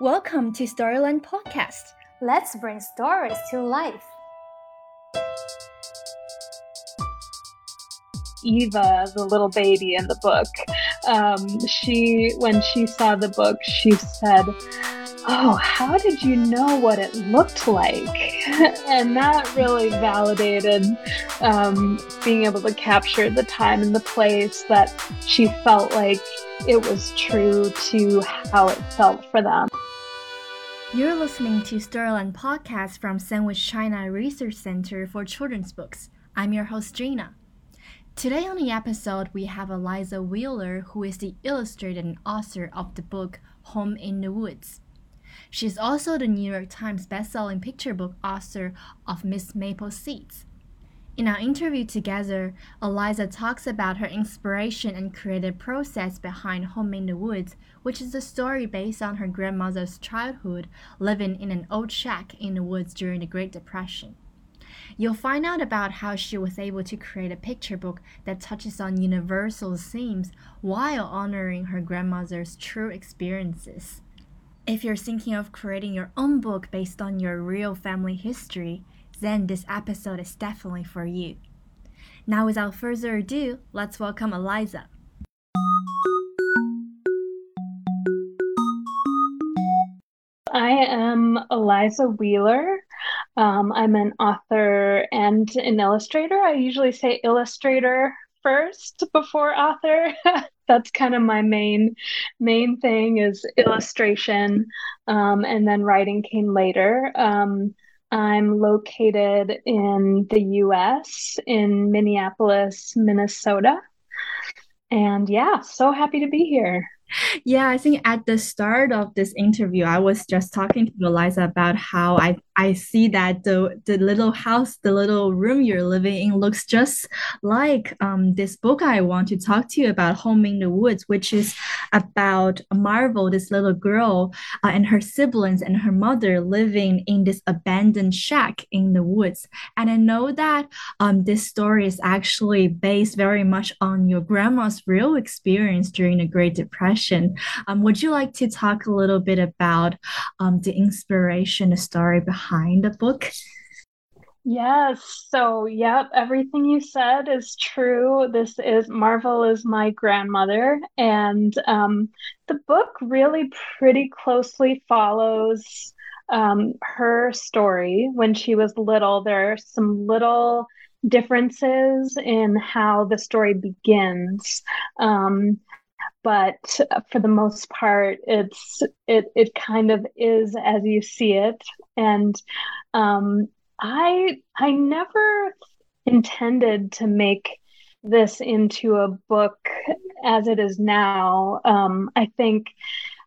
Welcome to Storyland Podcast. Let's bring stories to life. Eva, the little baby in the book, um, she when she saw the book, she said, "Oh, how did you know what it looked like?" and that really validated um, being able to capture the time and the place that she felt like it was true to how it felt for them. You're listening to Storyland Podcast from Sandwich China Research Center for Children's Books. I'm your host, Gina. Today on the episode, we have Eliza Wheeler, who is the illustrator and author of the book Home in the Woods. She's also the New York Times bestselling picture book author of Miss Maple Seeds. In our interview together, Eliza talks about her inspiration and creative process behind Home in the Woods, which is a story based on her grandmother's childhood living in an old shack in the woods during the Great Depression. You'll find out about how she was able to create a picture book that touches on universal themes while honoring her grandmother's true experiences. If you're thinking of creating your own book based on your real family history, then this episode is definitely for you. Now, without further ado, let's welcome Eliza. I am Eliza Wheeler. Um, I'm an author and an illustrator. I usually say illustrator first before author. That's kind of my main main thing is illustration, um, and then writing came later. Um, I'm located in the U.S. in Minneapolis, Minnesota, and yeah, so happy to be here. Yeah, I think at the start of this interview, I was just talking to Eliza about how I I see that the the little house, the little room you're living in looks just like um, this book I want to talk to you about, Home in the Woods, which is about Marvel, this little girl uh, and her siblings and her mother living in this abandoned shack in the woods. And I know that um, this story is actually based very much on your grandma's real experience during the Great Depression. Um, would you like to talk a little bit about um, the inspiration, the story behind? Behind the book? Yes. So, yep, everything you said is true. This is Marvel is my grandmother, and um, the book really pretty closely follows um, her story when she was little. There are some little differences in how the story begins. Um, but for the most part it's it it kind of is as you see it. And um, i i never intended to make this into a book as it is now. Um, i think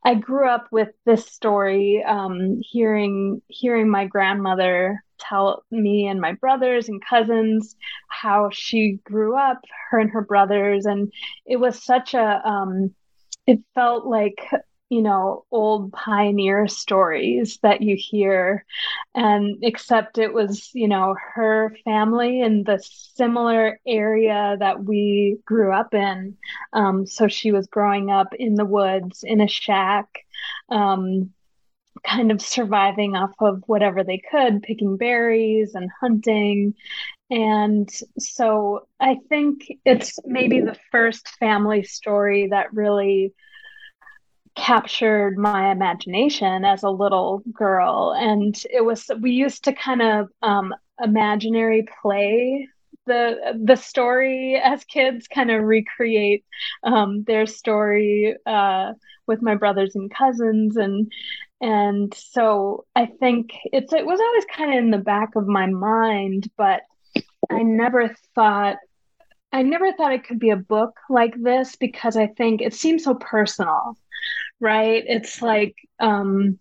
i grew up with this story um, hearing hearing my grandmother tell me and my brothers and cousins how she grew up, her and her brothers, and it was such a um, it felt like you know old pioneer stories that you hear. And except it was you know her family in the similar area that we grew up in. Um, so she was growing up in the woods in a shack. Um, kind of surviving off of whatever they could, picking berries and hunting. And so I think it's maybe the first family story that really captured my imagination as a little girl. And it was, we used to kind of um, imaginary play the the story as kids kind of recreate um, their story uh, with my brothers and cousins and and so I think it's it was always kind of in the back of my mind, but I never thought I never thought it could be a book like this because I think it seems so personal, right? It's like um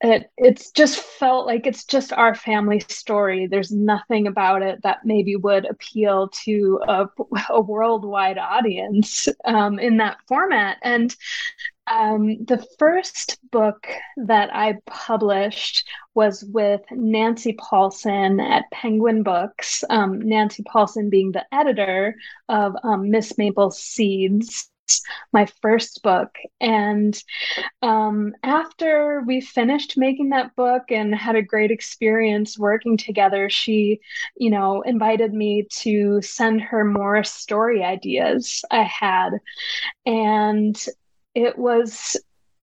it it's just felt like it's just our family story there's nothing about it that maybe would appeal to a, a worldwide audience um, in that format and um, the first book that i published was with nancy paulsen at penguin books um, nancy paulsen being the editor of um, miss maple seeds my first book. And um, after we finished making that book and had a great experience working together, she, you know, invited me to send her more story ideas I had. And it was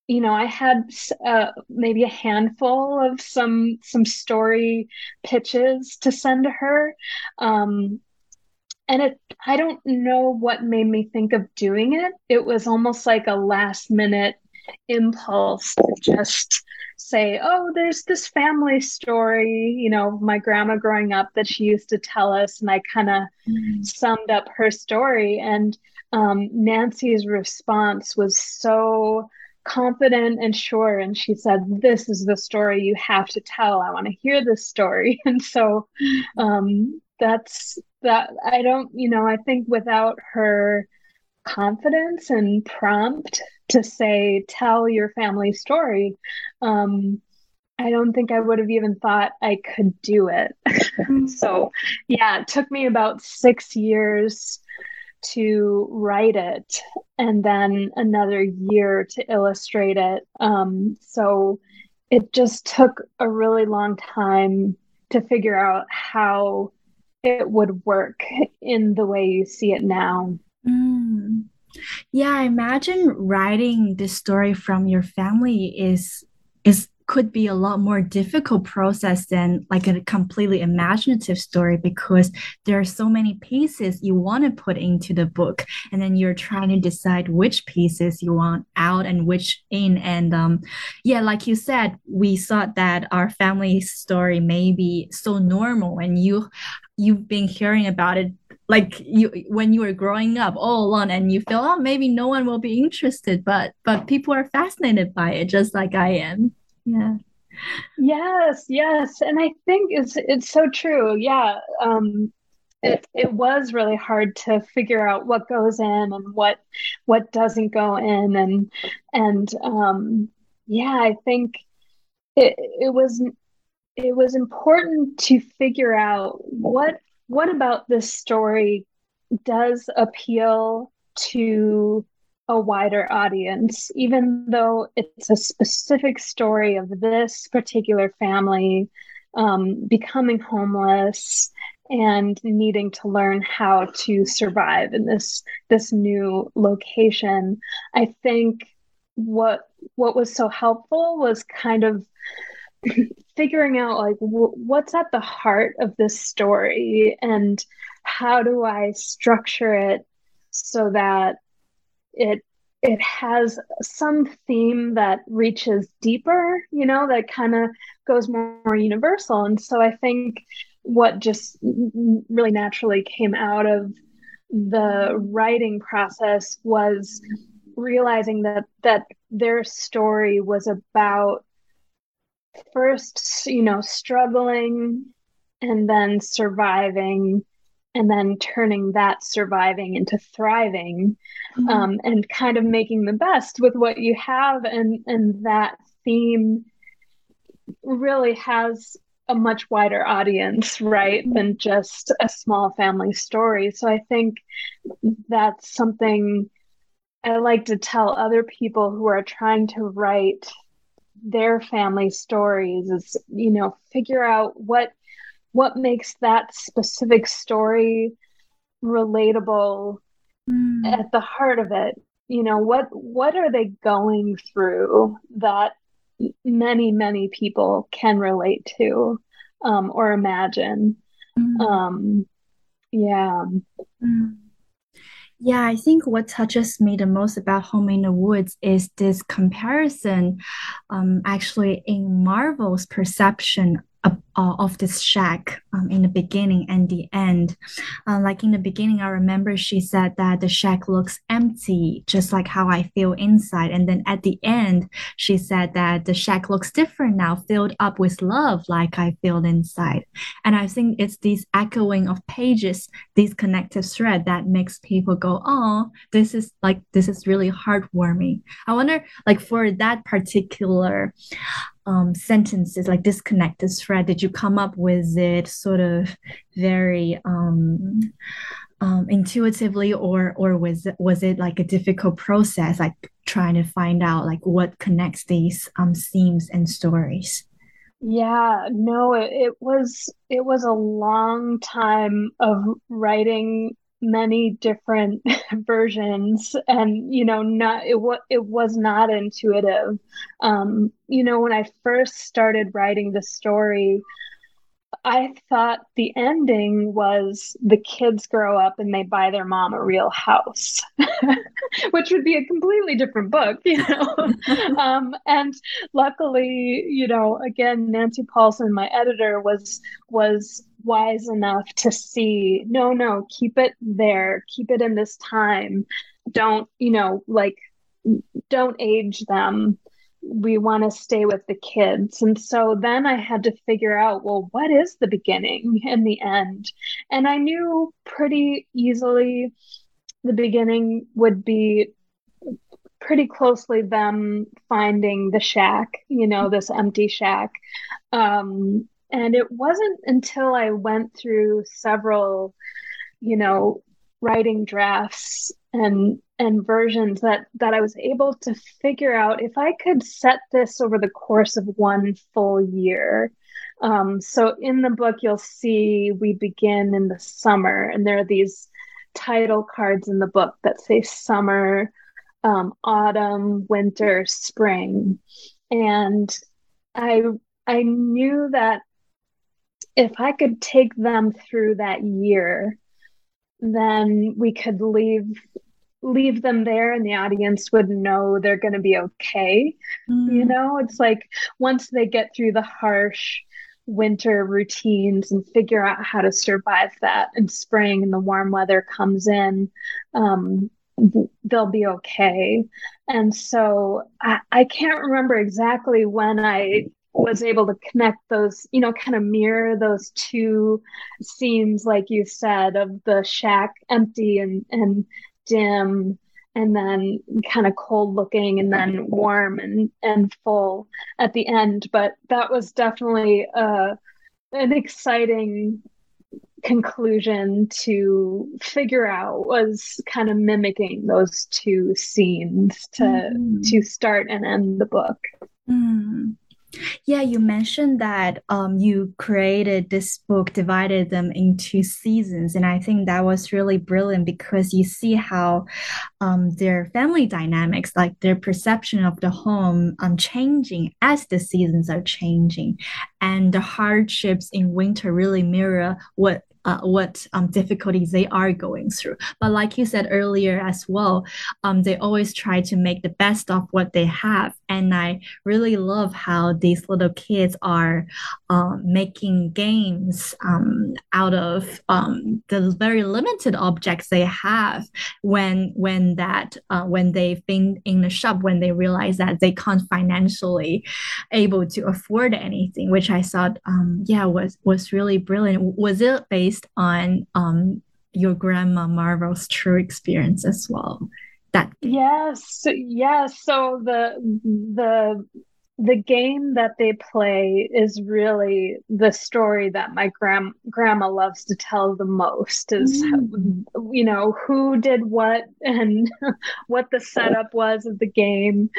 you know i had uh, maybe a handful of some some story pitches to send to her. Um, and it i don't know what made me think of doing it. It was almost like a last minute impulse to just say oh there's this family story you know my grandma growing up that she used to tell us and i kind of mm-hmm. summed up her story. And um, nancy's response was so confident and sure and she said this is the story you have to tell i want to hear this story and so mm-hmm. um, that's that i don't you know i think without her confidence and prompt to say tell your family story um, i don't think i would have even thought i could do it mm-hmm. so yeah it took me about six years to write it and then another year to illustrate it um, so it just took a really long time to figure out how it would work in the way you see it now. Mm. Yeah, I imagine writing this story from your family is is could be a lot more difficult process than like a completely imaginative story because there are so many pieces you want to put into the book and then you're trying to decide which pieces you want out and which in and um yeah like you said we thought that our family story may be so normal and you you've been hearing about it like you when you were growing up all along and you feel oh maybe no one will be interested but but people are fascinated by it just like i am yeah. Yes yes. And i think it's it's so true. Yeah um it, it was really hard to figure out what goes in and what what doesn't go in. And and um yeah i think it it was it was important to figure out what what about this story does appeal to a wider audience even though it's a specific story of this particular family um, becoming homeless and needing to learn how to survive in this this new location. I think what what was so helpful was kind of figuring out like w- what's at the heart of this story and how do I structure it so that it it has some theme that reaches deeper, you know, that kind of goes more, more universal. And so I think what just really naturally came out of the writing process was realizing that that their story was about first, you know, struggling and then surviving and then turning that surviving into thriving mm-hmm. um, and kind of making the best with what you have and and that theme really has a much wider audience right mm-hmm. than just a small family story so i think that's something i like to tell other people who are trying to write their family stories is you know figure out what what makes that specific story relatable mm. at the heart of it you know what what are they going through that many many people can relate to um, or imagine mm. um, yeah mm. Yeah, I think what touches me the most about Home in the Woods is this comparison, um, actually in Marvel's perception of, uh, of this shack um, in the beginning and the end. Uh, like in the beginning, I remember she said that the shack looks empty, just like how I feel inside. And then at the end, she said that the shack looks different now, filled up with love, like I feel inside. And I think it's these echoing of pages, these connective thread that makes people go, oh, this is like, this is really heartwarming. I wonder, like, for that particular um, sentences like disconnected thread did you come up with it sort of very um, um, intuitively or or was it was it like a difficult process like trying to find out like what connects these um themes and stories? Yeah no it, it was it was a long time of writing many different versions and you know not it was it was not intuitive um you know when i first started writing the story I thought the ending was the kids grow up and they buy their mom a real house, which would be a completely different book, you know. um, and luckily, you know, again, Nancy Paulsen, my editor, was was wise enough to see no, no, keep it there, keep it in this time. Don't, you know, like don't age them we want to stay with the kids. And so then I had to figure out, well, what is the beginning and the end? And I knew pretty easily the beginning would be pretty closely them finding the shack, you know, this empty shack. Um, and it wasn't until I went through several, you know, writing drafts and and versions that that I was able to figure out if I could set this over the course of one full year. Um, so in the book, you'll see we begin in the summer, and there are these title cards in the book that say summer, um, autumn, winter, spring, and I I knew that if I could take them through that year, then we could leave leave them there and the audience would know they're going to be okay. Mm. You know, it's like once they get through the harsh winter routines and figure out how to survive that in spring and the warm weather comes in, um, they'll be okay. And so I, I can't remember exactly when I was able to connect those, you know, kind of mirror those two scenes, like you said, of the shack empty and and dim and then kind of cold looking and then warm and and full at the end but that was definitely uh an exciting conclusion to figure out was kind of mimicking those two scenes to mm. to start and end the book mm. Yeah, you mentioned that um, you created this book, divided them into seasons. And I think that was really brilliant because you see how um, their family dynamics, like their perception of the home, um, changing as the seasons are changing. And the hardships in winter really mirror what uh, what um, difficulties they are going through. But like you said earlier as well, um, they always try to make the best of what they have. And I really love how these little kids are um, making games um, out of um, the very limited objects they have when when that uh, when they've been in the shop when they realize that they can't financially able to afford anything, which I thought um, yeah was was really brilliant. Was it based based on um, your grandma Marvel's true experience as well. That yes, yes. So the the the game that they play is really the story that my grand grandma loves to tell the most is mm. you know who did what and what the setup was of the game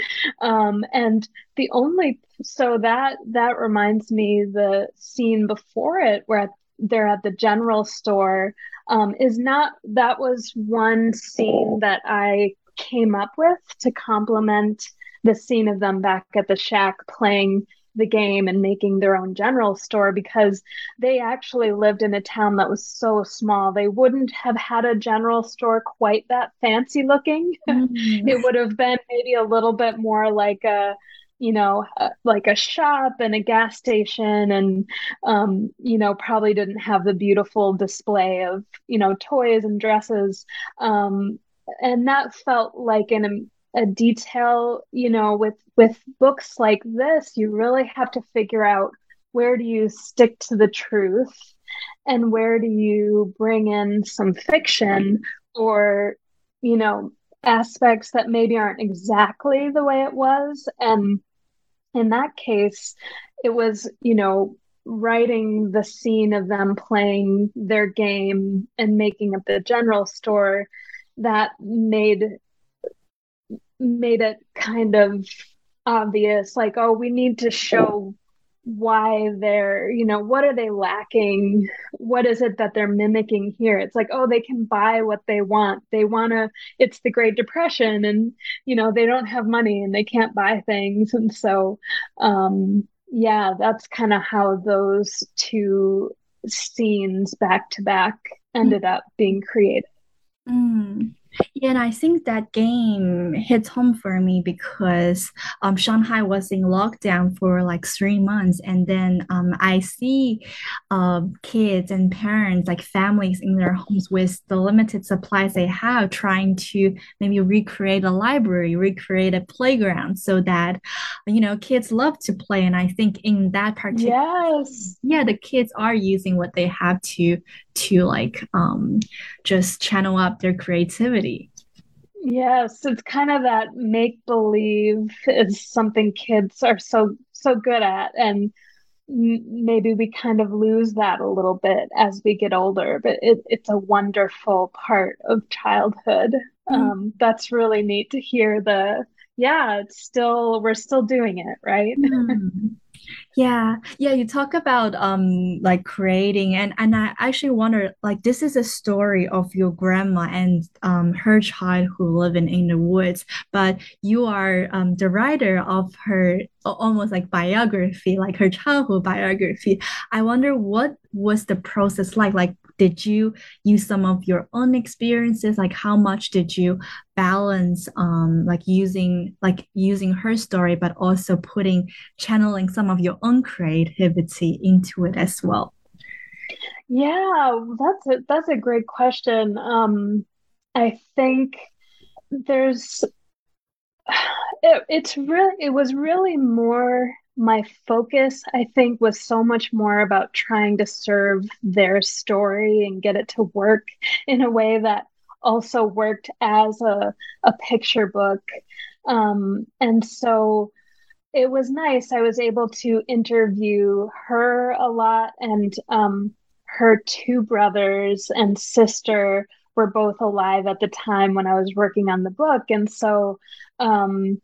um, and the only so that that reminds me the scene before it where they're at the general store um, is not that was one scene that I came up with to complement the scene of them back at the shack playing the game and making their own general store because they actually lived in a town that was so small they wouldn't have had a general store quite that fancy looking mm-hmm. it would have been maybe a little bit more like a you know, uh, like a shop and a gas station, and um, you know, probably didn't have the beautiful display of you know toys and dresses, um, and that felt like an a detail. You know, with with books like this, you really have to figure out where do you stick to the truth, and where do you bring in some fiction or you know aspects that maybe aren't exactly the way it was. And in that case, it was, you know, writing the scene of them playing their game and making up the general store that made made it kind of obvious like oh we need to show why they're you know what are they lacking? What is it that they're mimicking here? It's like oh they can buy what they want. They want to it's the great depression and you know they don't have money and they can't buy things. And so um yeah that's kind of how those two scenes back to back ended up being created. Mm. Yeah, and I think that game hits home for me because um, Shanghai was in lockdown for like three months, and then um, I see uh, kids and parents, like families in their homes with the limited supplies they have, trying to maybe recreate a library, recreate a playground, so that you know kids love to play. And I think in that particular, yes, yeah, the kids are using what they have to to like um, just channel up their creativity. Yes, it's kind of that make believe is something kids are so so good at and maybe we kind of lose that a little bit as we get older but it, it's a wonderful part of childhood mm-hmm. um, that's really neat to hear the yeah it's still we're still doing it right mm. Yeah, yeah, you talk about um like creating and and I actually wonder like this is a story of your grandma and um her child who live in, in the woods, but you are um the writer of her almost like biography, like her childhood biography. I wonder what was the process like? Like did you use some of your own experiences? Like how much did you balance um like using like using her story but also putting channeling some of your own creativity into it as well? Yeah that's a that's a great question. Um i think there's it, it's really it was really more my focus, I think, was so much more about trying to serve their story and get it to work in a way that also worked as a, a picture book. Um, and so it was nice. I was able to interview her a lot, and um, her two brothers and sister were both alive at the time when I was working on the book. And so um,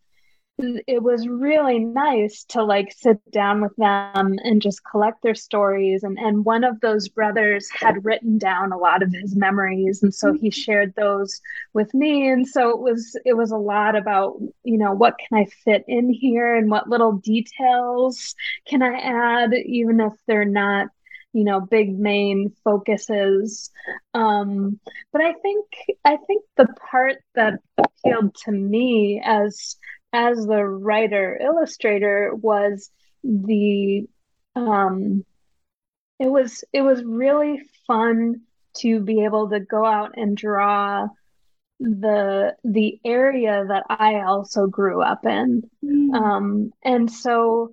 it was really nice to like sit down with them and just collect their stories. And and one of those brothers had written down a lot of his memories. And so he shared those with me. And so it was it was a lot about you know what can i fit in here and what little details can i add even if they're not you know big main focuses. Um but i think i think the part that appealed to me as as the writer illustrator was the um it was it was really fun to be able to go out and draw the the area that I also grew up in. Mm. Um, and so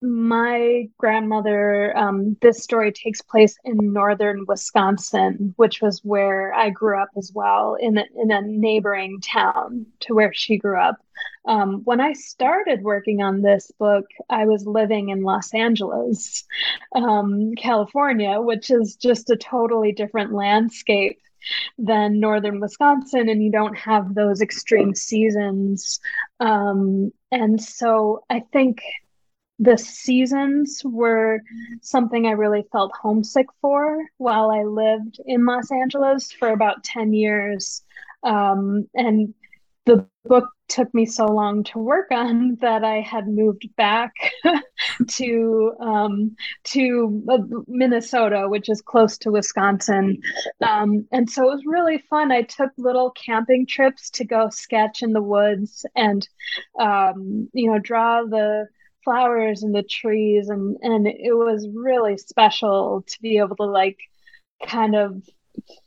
my grandmother, um, this story takes place in northern Wisconsin, which was where I grew up as well, in a, in a neighboring town to where she grew up. Um, when I started working on this book, I was living in Los Angeles, um, California, which is just a totally different landscape than northern Wisconsin, and you don't have those extreme seasons. Um, and so I think the seasons were something I really felt homesick for while I lived in Los Angeles for about 10 years. Um, and the book took me so long to work on that I had moved back to um, to uh, Minnesota, which is close to Wisconsin, um, and so it was really fun. I took little camping trips to go sketch in the woods and um, you know draw the flowers and the trees and and it was really special to be able to like kind of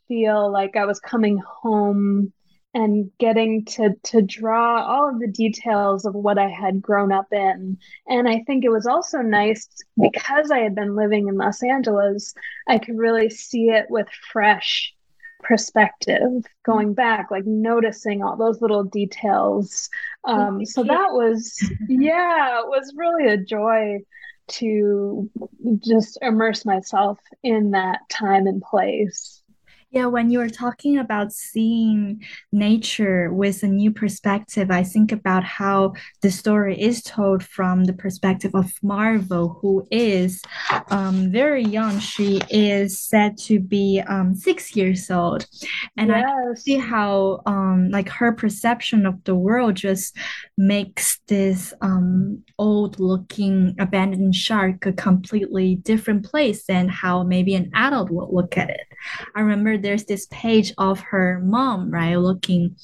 feel like I was coming home and getting to to draw all of the details of what I had grown up in. And I think it was also nice because I had been living in Los Angeles, I could really see it with fresh perspective going back like noticing all those little details um so that was yeah it was really a joy to just immerse myself in that time and place. Yeah, when you were talking about seeing nature with a new perspective, I think about how the story is told from the perspective of Marvel, who is um, very young. She is said to be um, six years old. And yes. I see how um, like her perception of the world just makes this um, old looking abandoned shark a completely different place than how maybe an adult would look at it. I remember there's this page of her mom, right? Looking,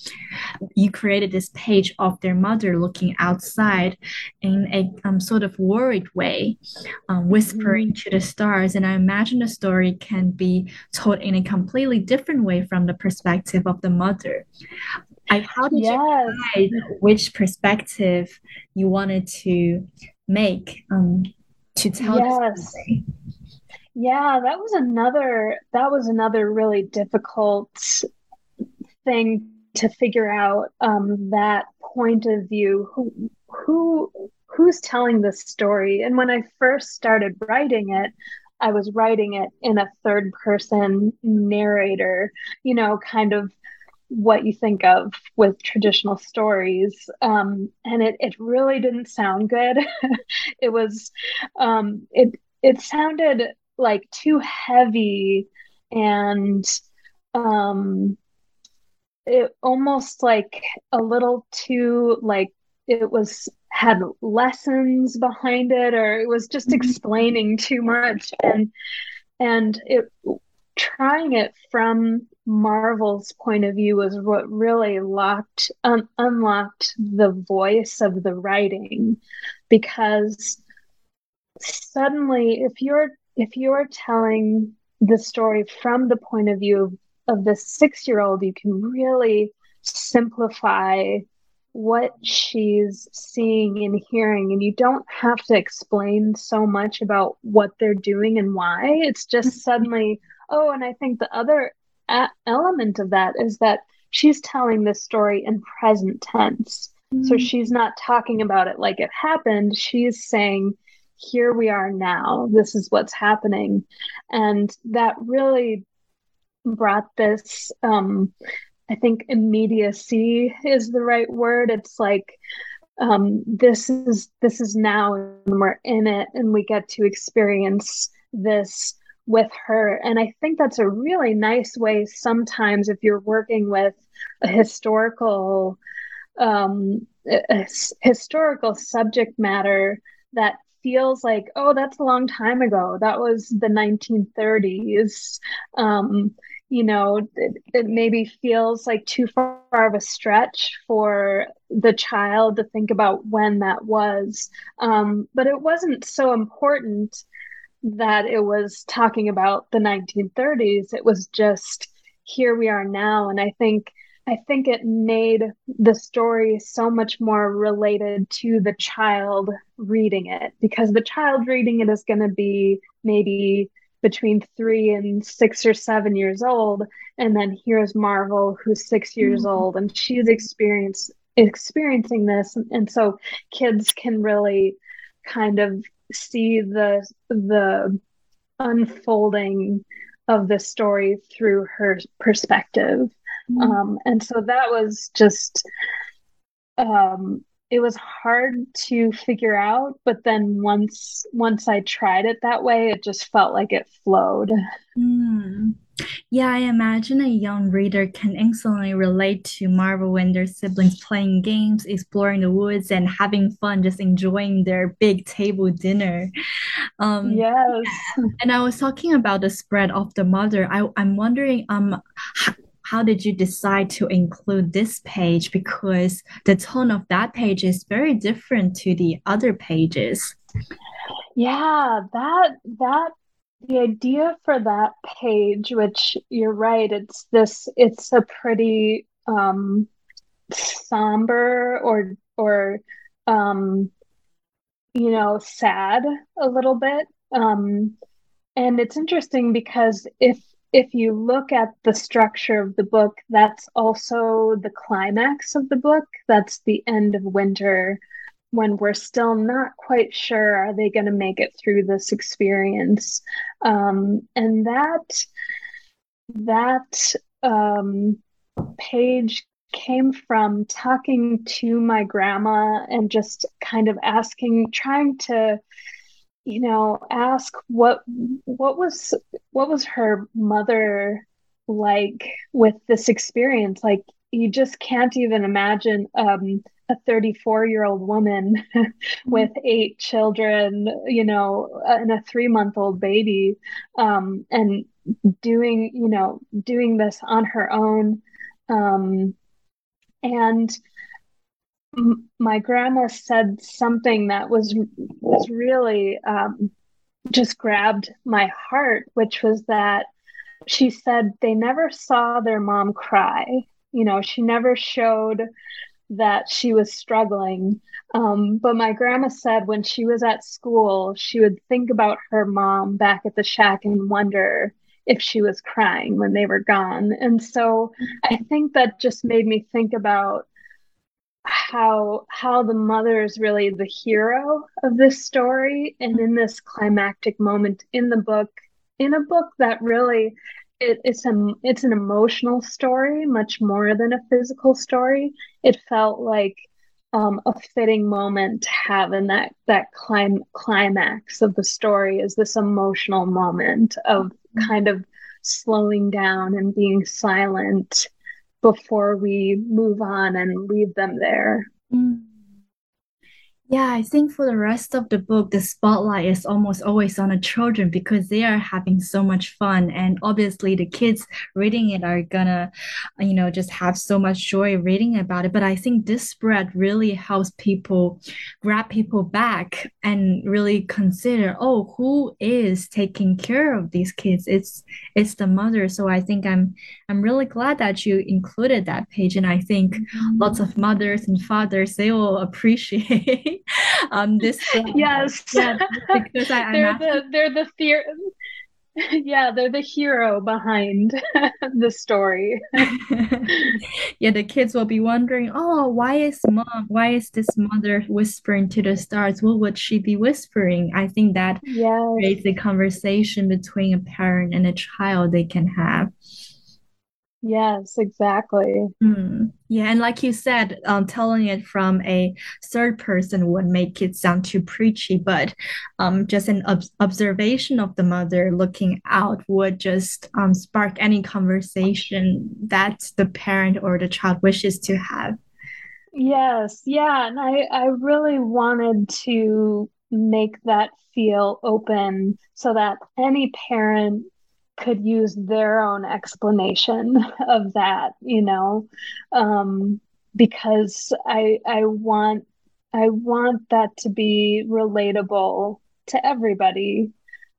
you created this page of their mother looking outside in a um, sort of worried way, um, whispering mm-hmm. to the stars. And I imagine the story can be told in a completely different way from the perspective of the mother. I, how did yes. you decide which perspective you wanted to make um, to tell yes. story? Yeah, that was another that was another really difficult thing to figure out um, that point of view. Who who who's telling this story? And when I first started writing it, I was writing it in a third person narrator, you know, kind of what you think of with traditional stories. Um, and it, it really didn't sound good. it was, um, it, it sounded like too heavy and um it almost like a little too like it was had lessons behind it or it was just mm-hmm. explaining too much and and it trying it from Marvel's point of view was what really locked un- unlocked the voice of the writing because suddenly if you're if you're telling the story from the point of view of, of the six year old, you can really simplify what she's seeing and hearing and you don't have to explain so much about what they're doing and why it's just mm-hmm. suddenly oh and i think the other a- element of that is that she's telling this story in present tense mm-hmm. so she's not talking about it like it happened she's saying here we are now. This is what's happening. And that really brought this, um, I think immediacy is the right word. It's like, um, this is this is now and we're in it and we get to experience this with her and i think that's a really nice way sometimes if you're working with a historical um, a historical subject matter that feels like, oh, that's a long time ago. That was the 1930s. Um, you know, it, it maybe feels like too far of a stretch for the child to think about when that was. Um, but it wasn't so important that it was talking about the 1930s. It was just here we are now. And I think I think it made the story so much more related to the child reading it because the child reading it is going to be maybe between three and six or seven years old. And then here's Marvel, who's six years mm-hmm. old, and she's experienced experiencing this. And so kids can really kind of see the the unfolding of the story through her perspective. Mm-hmm. Um, and so that was just, um, it was hard to figure out, but then once once I tried it that way, it just felt like it flowed. Mm. Yeah, I imagine a young reader can instantly relate to Marvel when their siblings playing games, exploring the woods, and having fun, just enjoying their big table dinner. Um, yes. And I was talking about the spread of the mother. I, I'm wondering, um, how did you decide to include this page? Because the tone of that page is very different to the other pages. Yeah, that that the idea for that page, which you're right, it's this it's a pretty um somber or or um you know sad a little bit um and it's interesting because if if you look at the structure of the book, that's also the climax of the book. That's the end of winter when we're still not quite sure are they going to make it through this experience um, and that that um, page came from talking to my grandma and just kind of asking trying to you know ask what what was what was her mother like with this experience? Like you just can't even imagine um, a 34 year old woman with eight children you know and a three month old baby um, and doing you know doing this on her own. Um, and my grandma said something that was was really um, just grabbed my heart which was that she said they never saw their mom cry you know she never showed that she was struggling um, but my grandma said when she was at school she would think about her mom back at the shack and wonder if she was crying when they were gone. And so I think that just made me think about how how the mother is really the hero of this story. And in this climactic moment in the book in a book that really it, it's a it's an emotional story much more than a physical story. It felt like um, a fitting moment to have in that that clim- climax of the story is this emotional moment of kind of slowing down and being silent before we move on and leave them there. Mm. Yeah, I think for the rest of the book, the spotlight is almost always on the children because they are having so much fun. And obviously, the kids reading it are gonna, you know, just have so much joy reading about it. But I think this spread really helps people grab people back and really consider, oh, who is taking care of these kids? It's it's the mother. So I think I'm I'm really glad that you included that page. And I think mm-hmm. lots of mothers and fathers they will appreciate um this yes. yeah, because I, they're I'm the they're the fear yeah they're the hero behind the story. Yeah the kids will be wondering oh why is mom why is this mother whispering to the stars? What would she be whispering? I think that yes. creates a conversation between a parent and a child they can have Yes, exactly. Mm. Yeah, and like you said, um, telling it from a third person would make it sound too preachy, but um, just an ob observation of the mother looking out would just um, spark any conversation that the parent or the child wishes to have. Yes, yeah, and I, I really wanted to make that feel open so that any parent could use their own explanation of that, you know, um, because I I want I want that to be relatable to everybody,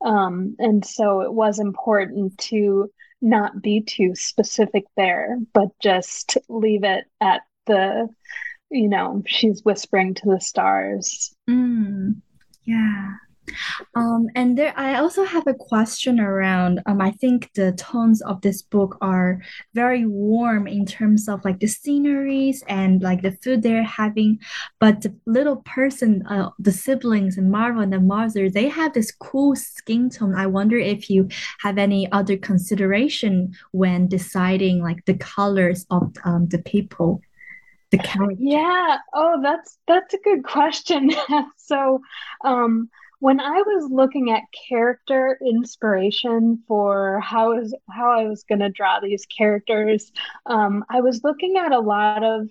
um, and so it was important to not be too specific there, but just leave it at the, you know, she's whispering to the stars. Mm, yeah. Um, and there, I also have a question around. Um, I think the tones of this book are very warm in terms of like the sceneries and like the food they're having, but the little person, uh, the siblings and Marvel and the mother, they have this cool skin tone. I wonder if you have any other consideration when deciding like the colors of um, the people the character yeah oh that's that's a good question so um when I was looking at character inspiration for how is how I was going to draw these characters, um, I was looking at a lot of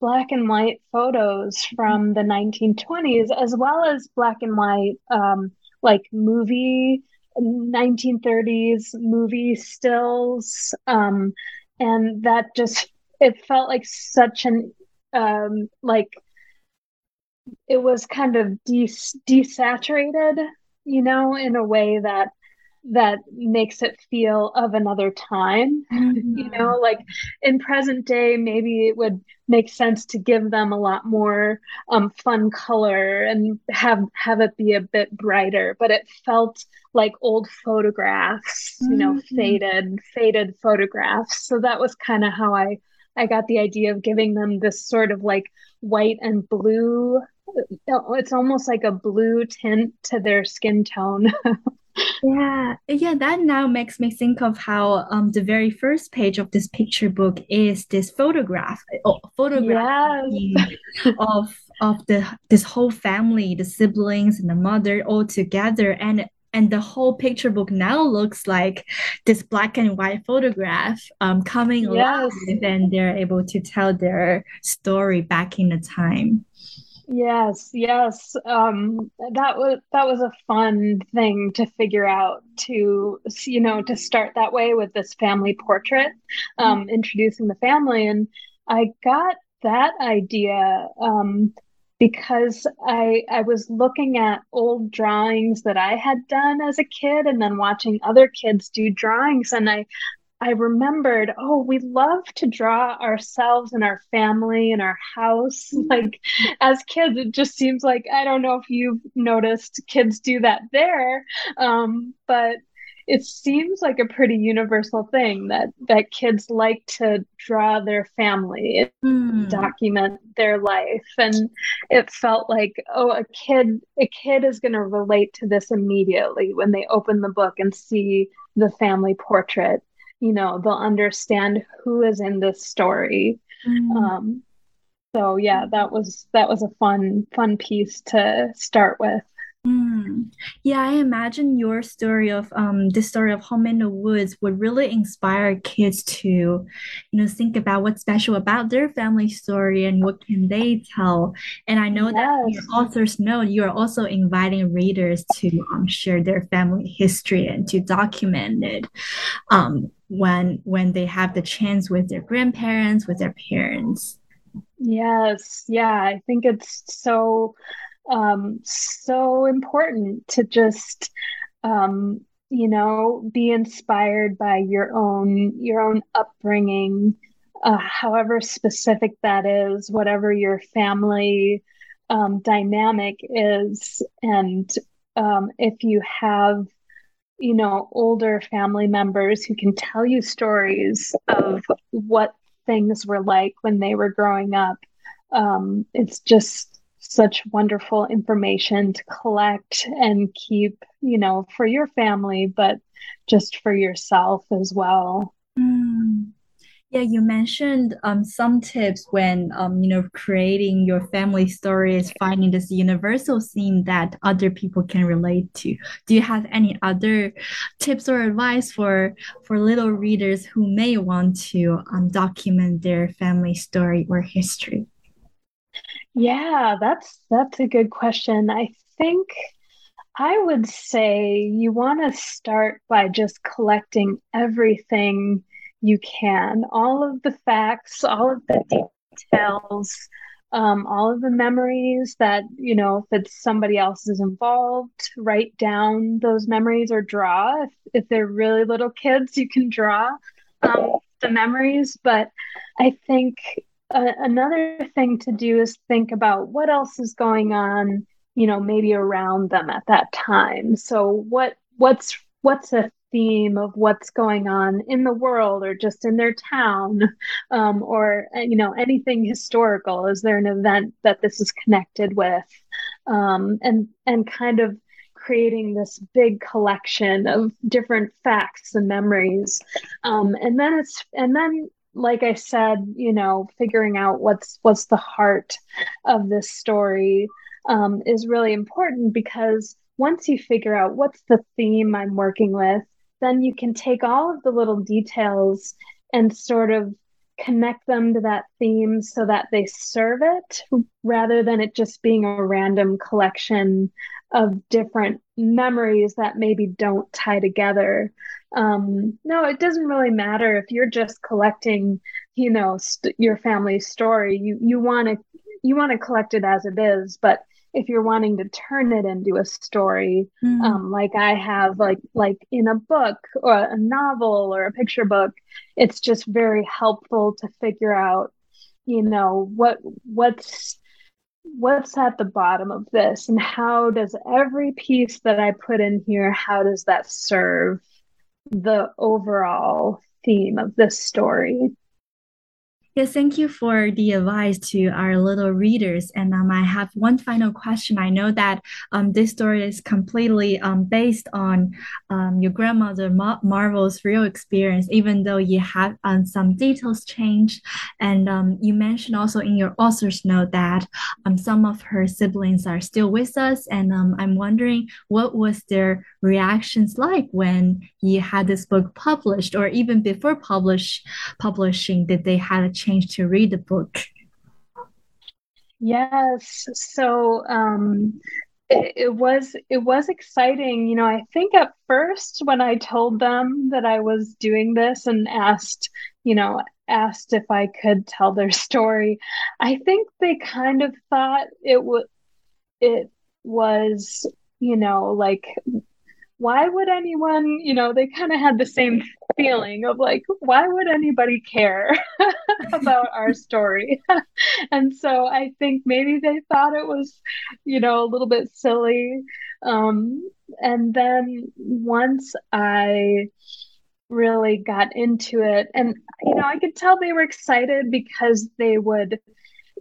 black and white photos from the 1920s, as well as black and white um, like movie 1930s movie stills, um, and that just it felt like such an um, like it was kind of des- desaturated, you know, in a way that that makes it feel of another time mm-hmm. you know like in present day maybe it would make sense to give them a lot more um, fun color and have have it be a bit brighter but it felt like old photographs you know mm-hmm. faded faded photographs so that was kind of how i i got the idea of giving them this sort of like white and blue it's almost like a blue tint to their skin tone. Yeah, yeah, that now makes me think of how um the very first page of this picture book is this photograph, oh, photograph Yes. of of the this whole family, the siblings and the mother all together, and and the whole picture book now looks like this black and white photograph um coming alive, Yes. and they're able to tell their story back in the time. Yes, yes. Um, that was that was a fun thing to figure out to, you know, to start that way with this family portrait, um, introducing the family. And I got that idea um, because I I was looking at old drawings that I had done as a kid and then watching other kids do drawings and I I remembered, oh, we love to draw ourselves and our family and our house. Like as kids, it just seems like I don't know if you've noticed kids do that there, um, but it seems like a pretty universal thing that that kids like to draw their family and Mm. document their life. And it felt like, oh, a kid, a kid is going to relate to this immediately when they open the book and see the family portrait you know they'll understand who is in this story Mm. um so yeah that was that was a fun fun piece to start with Mm. Yeah, I imagine your story of um the story of Home in the Woods would really inspire kids to, you know, think about what's special about their family story and what can they tell. And I know that your author's note, you are also inviting readers to um, share their family history and to document it um when when they have the chance with their grandparents, with their parents. yes yeah i think it's so um so important to just um you know be inspired by your own your own upbringing uh, however specific that is whatever your family um, dynamic is and um, if you have you know older family members who can tell you stories of what things were like when they were growing up um, it's just such wonderful information to collect and keep, you know, for your family, but just for yourself as well. Yeah, you mentioned um some tips when um you know creating your family stories, finding this universal theme that other people can relate to. Do you have any other tips or advice for for little readers who may want to um document their family story or history? Yeah, that's that's a good question. I think I would say you want to start by just collecting everything you can, all of the facts, all of the details, um, all of the memories that, you know, if it's somebody else is involved, write down those memories or draw. If, if they're really little kids, you can draw um, the memories. But I think uh, another thing to do is think about what else is going on you know maybe around them at that time so what what's what's a theme of what's going on in the world or just in their town um, or uh, you know anything historical. Is there an event that this is connected with? Um, and and kind of creating this big collection of different facts and memories. Um, and then it's and then like i said you know figuring out what's what's the heart of this story um, is really important because once you figure out what's the theme I'm working with, then you can take all of the little details and sort of connect them to that theme so that they serve it rather than it just being a random collection of different memories that maybe don't tie together. Um, no, it doesn't really matter if you're just collecting, you know, st- your family's story. You you want to you want to collect it as it is, but if you're wanting to turn it into a story, Mm. um, like I have, like like in a book or a novel or a picture book, it's just very helpful to figure out, you know, what what's what's at the bottom of this and how does every piece that I put in here, how does that serve the overall theme of this story? Yes, thank you for the advice to our little readers. And um, I have one final question. I know that um, this story is completely um, based on um, your grandmother Ma Marvel's real experience, even though you have um, some details changed. And um, you mentioned also in your author's note that some of her siblings are still with us. And I'm wondering what was their reactions like when you had this book published, or even before publish publishing, did they have a change to read the book? Yes. So um, it, it was it was exciting. You know, I think at first when I told them that I was doing this and asked, you know, asked if I could tell their story, I think they kind of thought it would it was, you know, like why would anyone, you know, they kind of had the same feeling of like, why would anybody care about our story? and so I think maybe they thought it was, you know, a little bit silly. Um, and then once I really got into it, and, you know, I could tell they were excited because they would,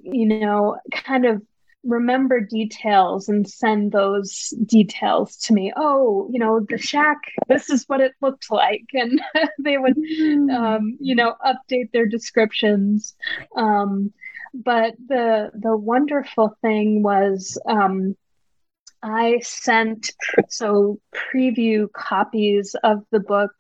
you know, kind of remember details and send those details to me. Oh, you know, the shack, this is what it looked like. And they would, mm. um, you know, update their descriptions. Um, but the the wonderful thing was um, I sent so preview copies of the book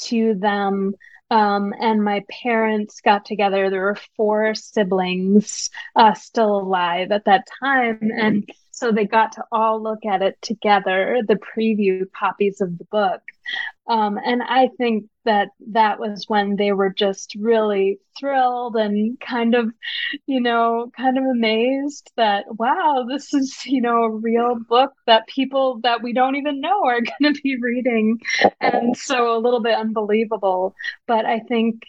to them um, and my parents got together. There were four siblings uh, still alive at that time. And so they got to all look at it together, the preview copies of the book. Um, and I think that that was when they were just really thrilled and kind of, you know, kind of amazed that, wow, this is, you know, a real book that people that we don't even know are going to be reading. And so a little bit unbelievable. But I think,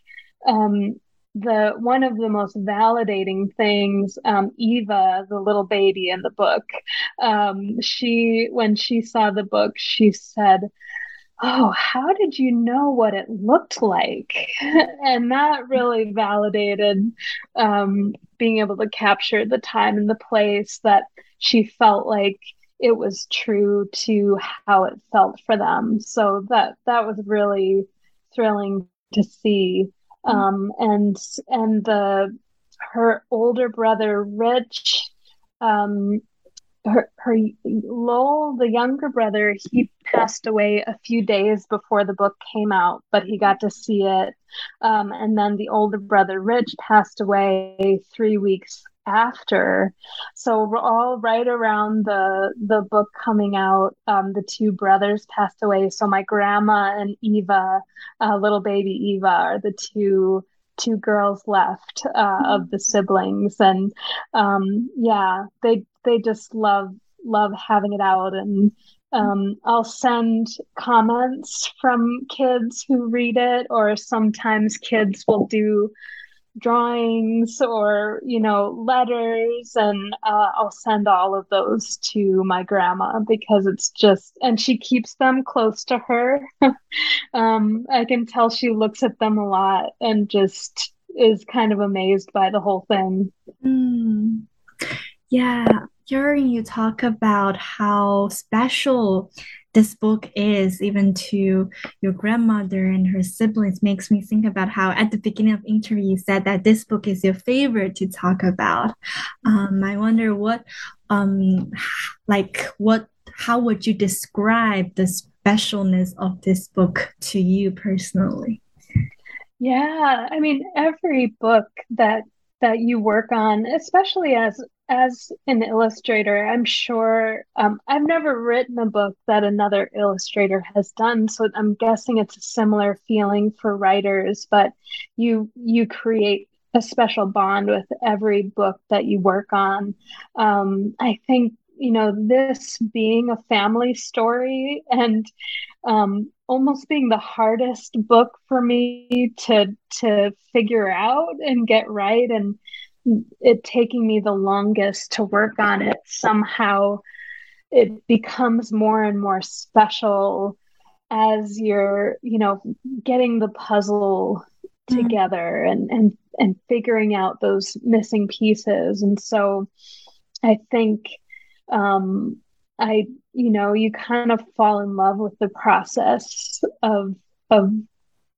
um, the one of the most validating things um, eva the little baby in the book um, she when she saw the book she said oh, how did you know what it looked like? and that really validated um, being able to capture the time and the place that she felt like it was true to how it felt for them. So that that was really thrilling to see. Um, and and the her older brother Rich um, her, her Lowell, the younger brother, he passed away a few days before the book came out, but he got to see it. Um, and then the older brother, Rich, passed away three weeks after. So we're all right around the the book coming out. Um, the two brothers passed away. So my grandma and Eva, uh, little baby Eva, are the two two girls left uh, of the siblings and um, yeah they they just love love having it out and um, I'll send comments from kids who read it, or sometimes kids will do drawings or you know letters and uh, i'll send all of those to my grandma because it's just and she keeps them close to her um, i can tell she looks at them a lot and just is kind of amazed by the whole thing mm. yeah hearing you talk about how special this book is even to your grandmother and her siblings makes me think about how at the beginning of interview you said that this book is your favorite to talk about. Um, i wonder what um like what how would you describe the specialness of this book to you personally? Yeah i mean every book that that you work on especially as as an illustrator, I'm sure um, I've never written a book that another illustrator has done, so I'm guessing it's a similar feeling for writers. But you you create a special bond with every book that you work on. Um, I think you know this being a family story and um, almost being the hardest book for me to to figure out and get right and it taking me the longest to work on it somehow it becomes more and more special as you're you know getting the puzzle mm-hmm. together and and and figuring out those missing pieces. And so I think um, I, you know, you kind of fall in love with the process of of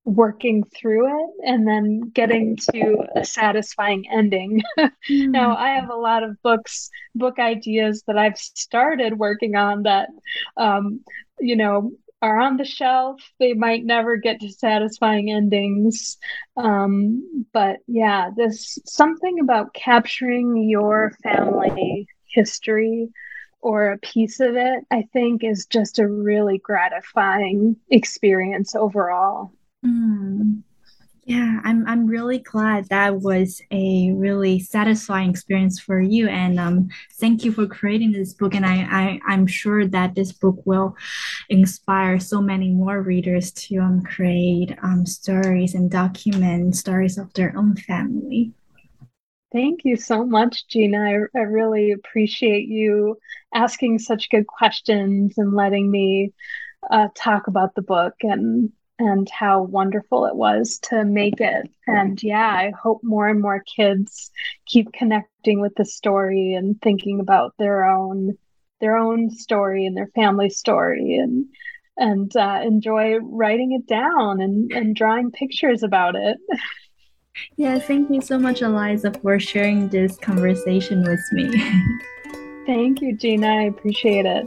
working through it and then getting to a satisfying ending. mm. now, I have a lot of books, book ideas that I've started working on that, um, you know, are on the shelf. They might never get to satisfying endings. Um, but yeah, there's something about capturing your family history or a piece of it, I think is just a really gratifying experience overall. Mm. Yeah, I'm I'm really glad that was a really satisfying experience for you, and um, thank you for creating this book. And I, I I'm sure that this book will inspire so many more readers to um, create um, stories and document stories of their own family. Thank you so much, Gina. I, I really appreciate you asking such good questions and letting me uh, talk about the book and and how wonderful it was to make it. And yeah, I hope more and more kids keep connecting with the story and thinking about their own their own story and their family story and and uh, enjoy writing it down and, and drawing pictures about it. Yeah, thank you so much, Eliza, for sharing this conversation with me. thank you, Gina. I appreciate it.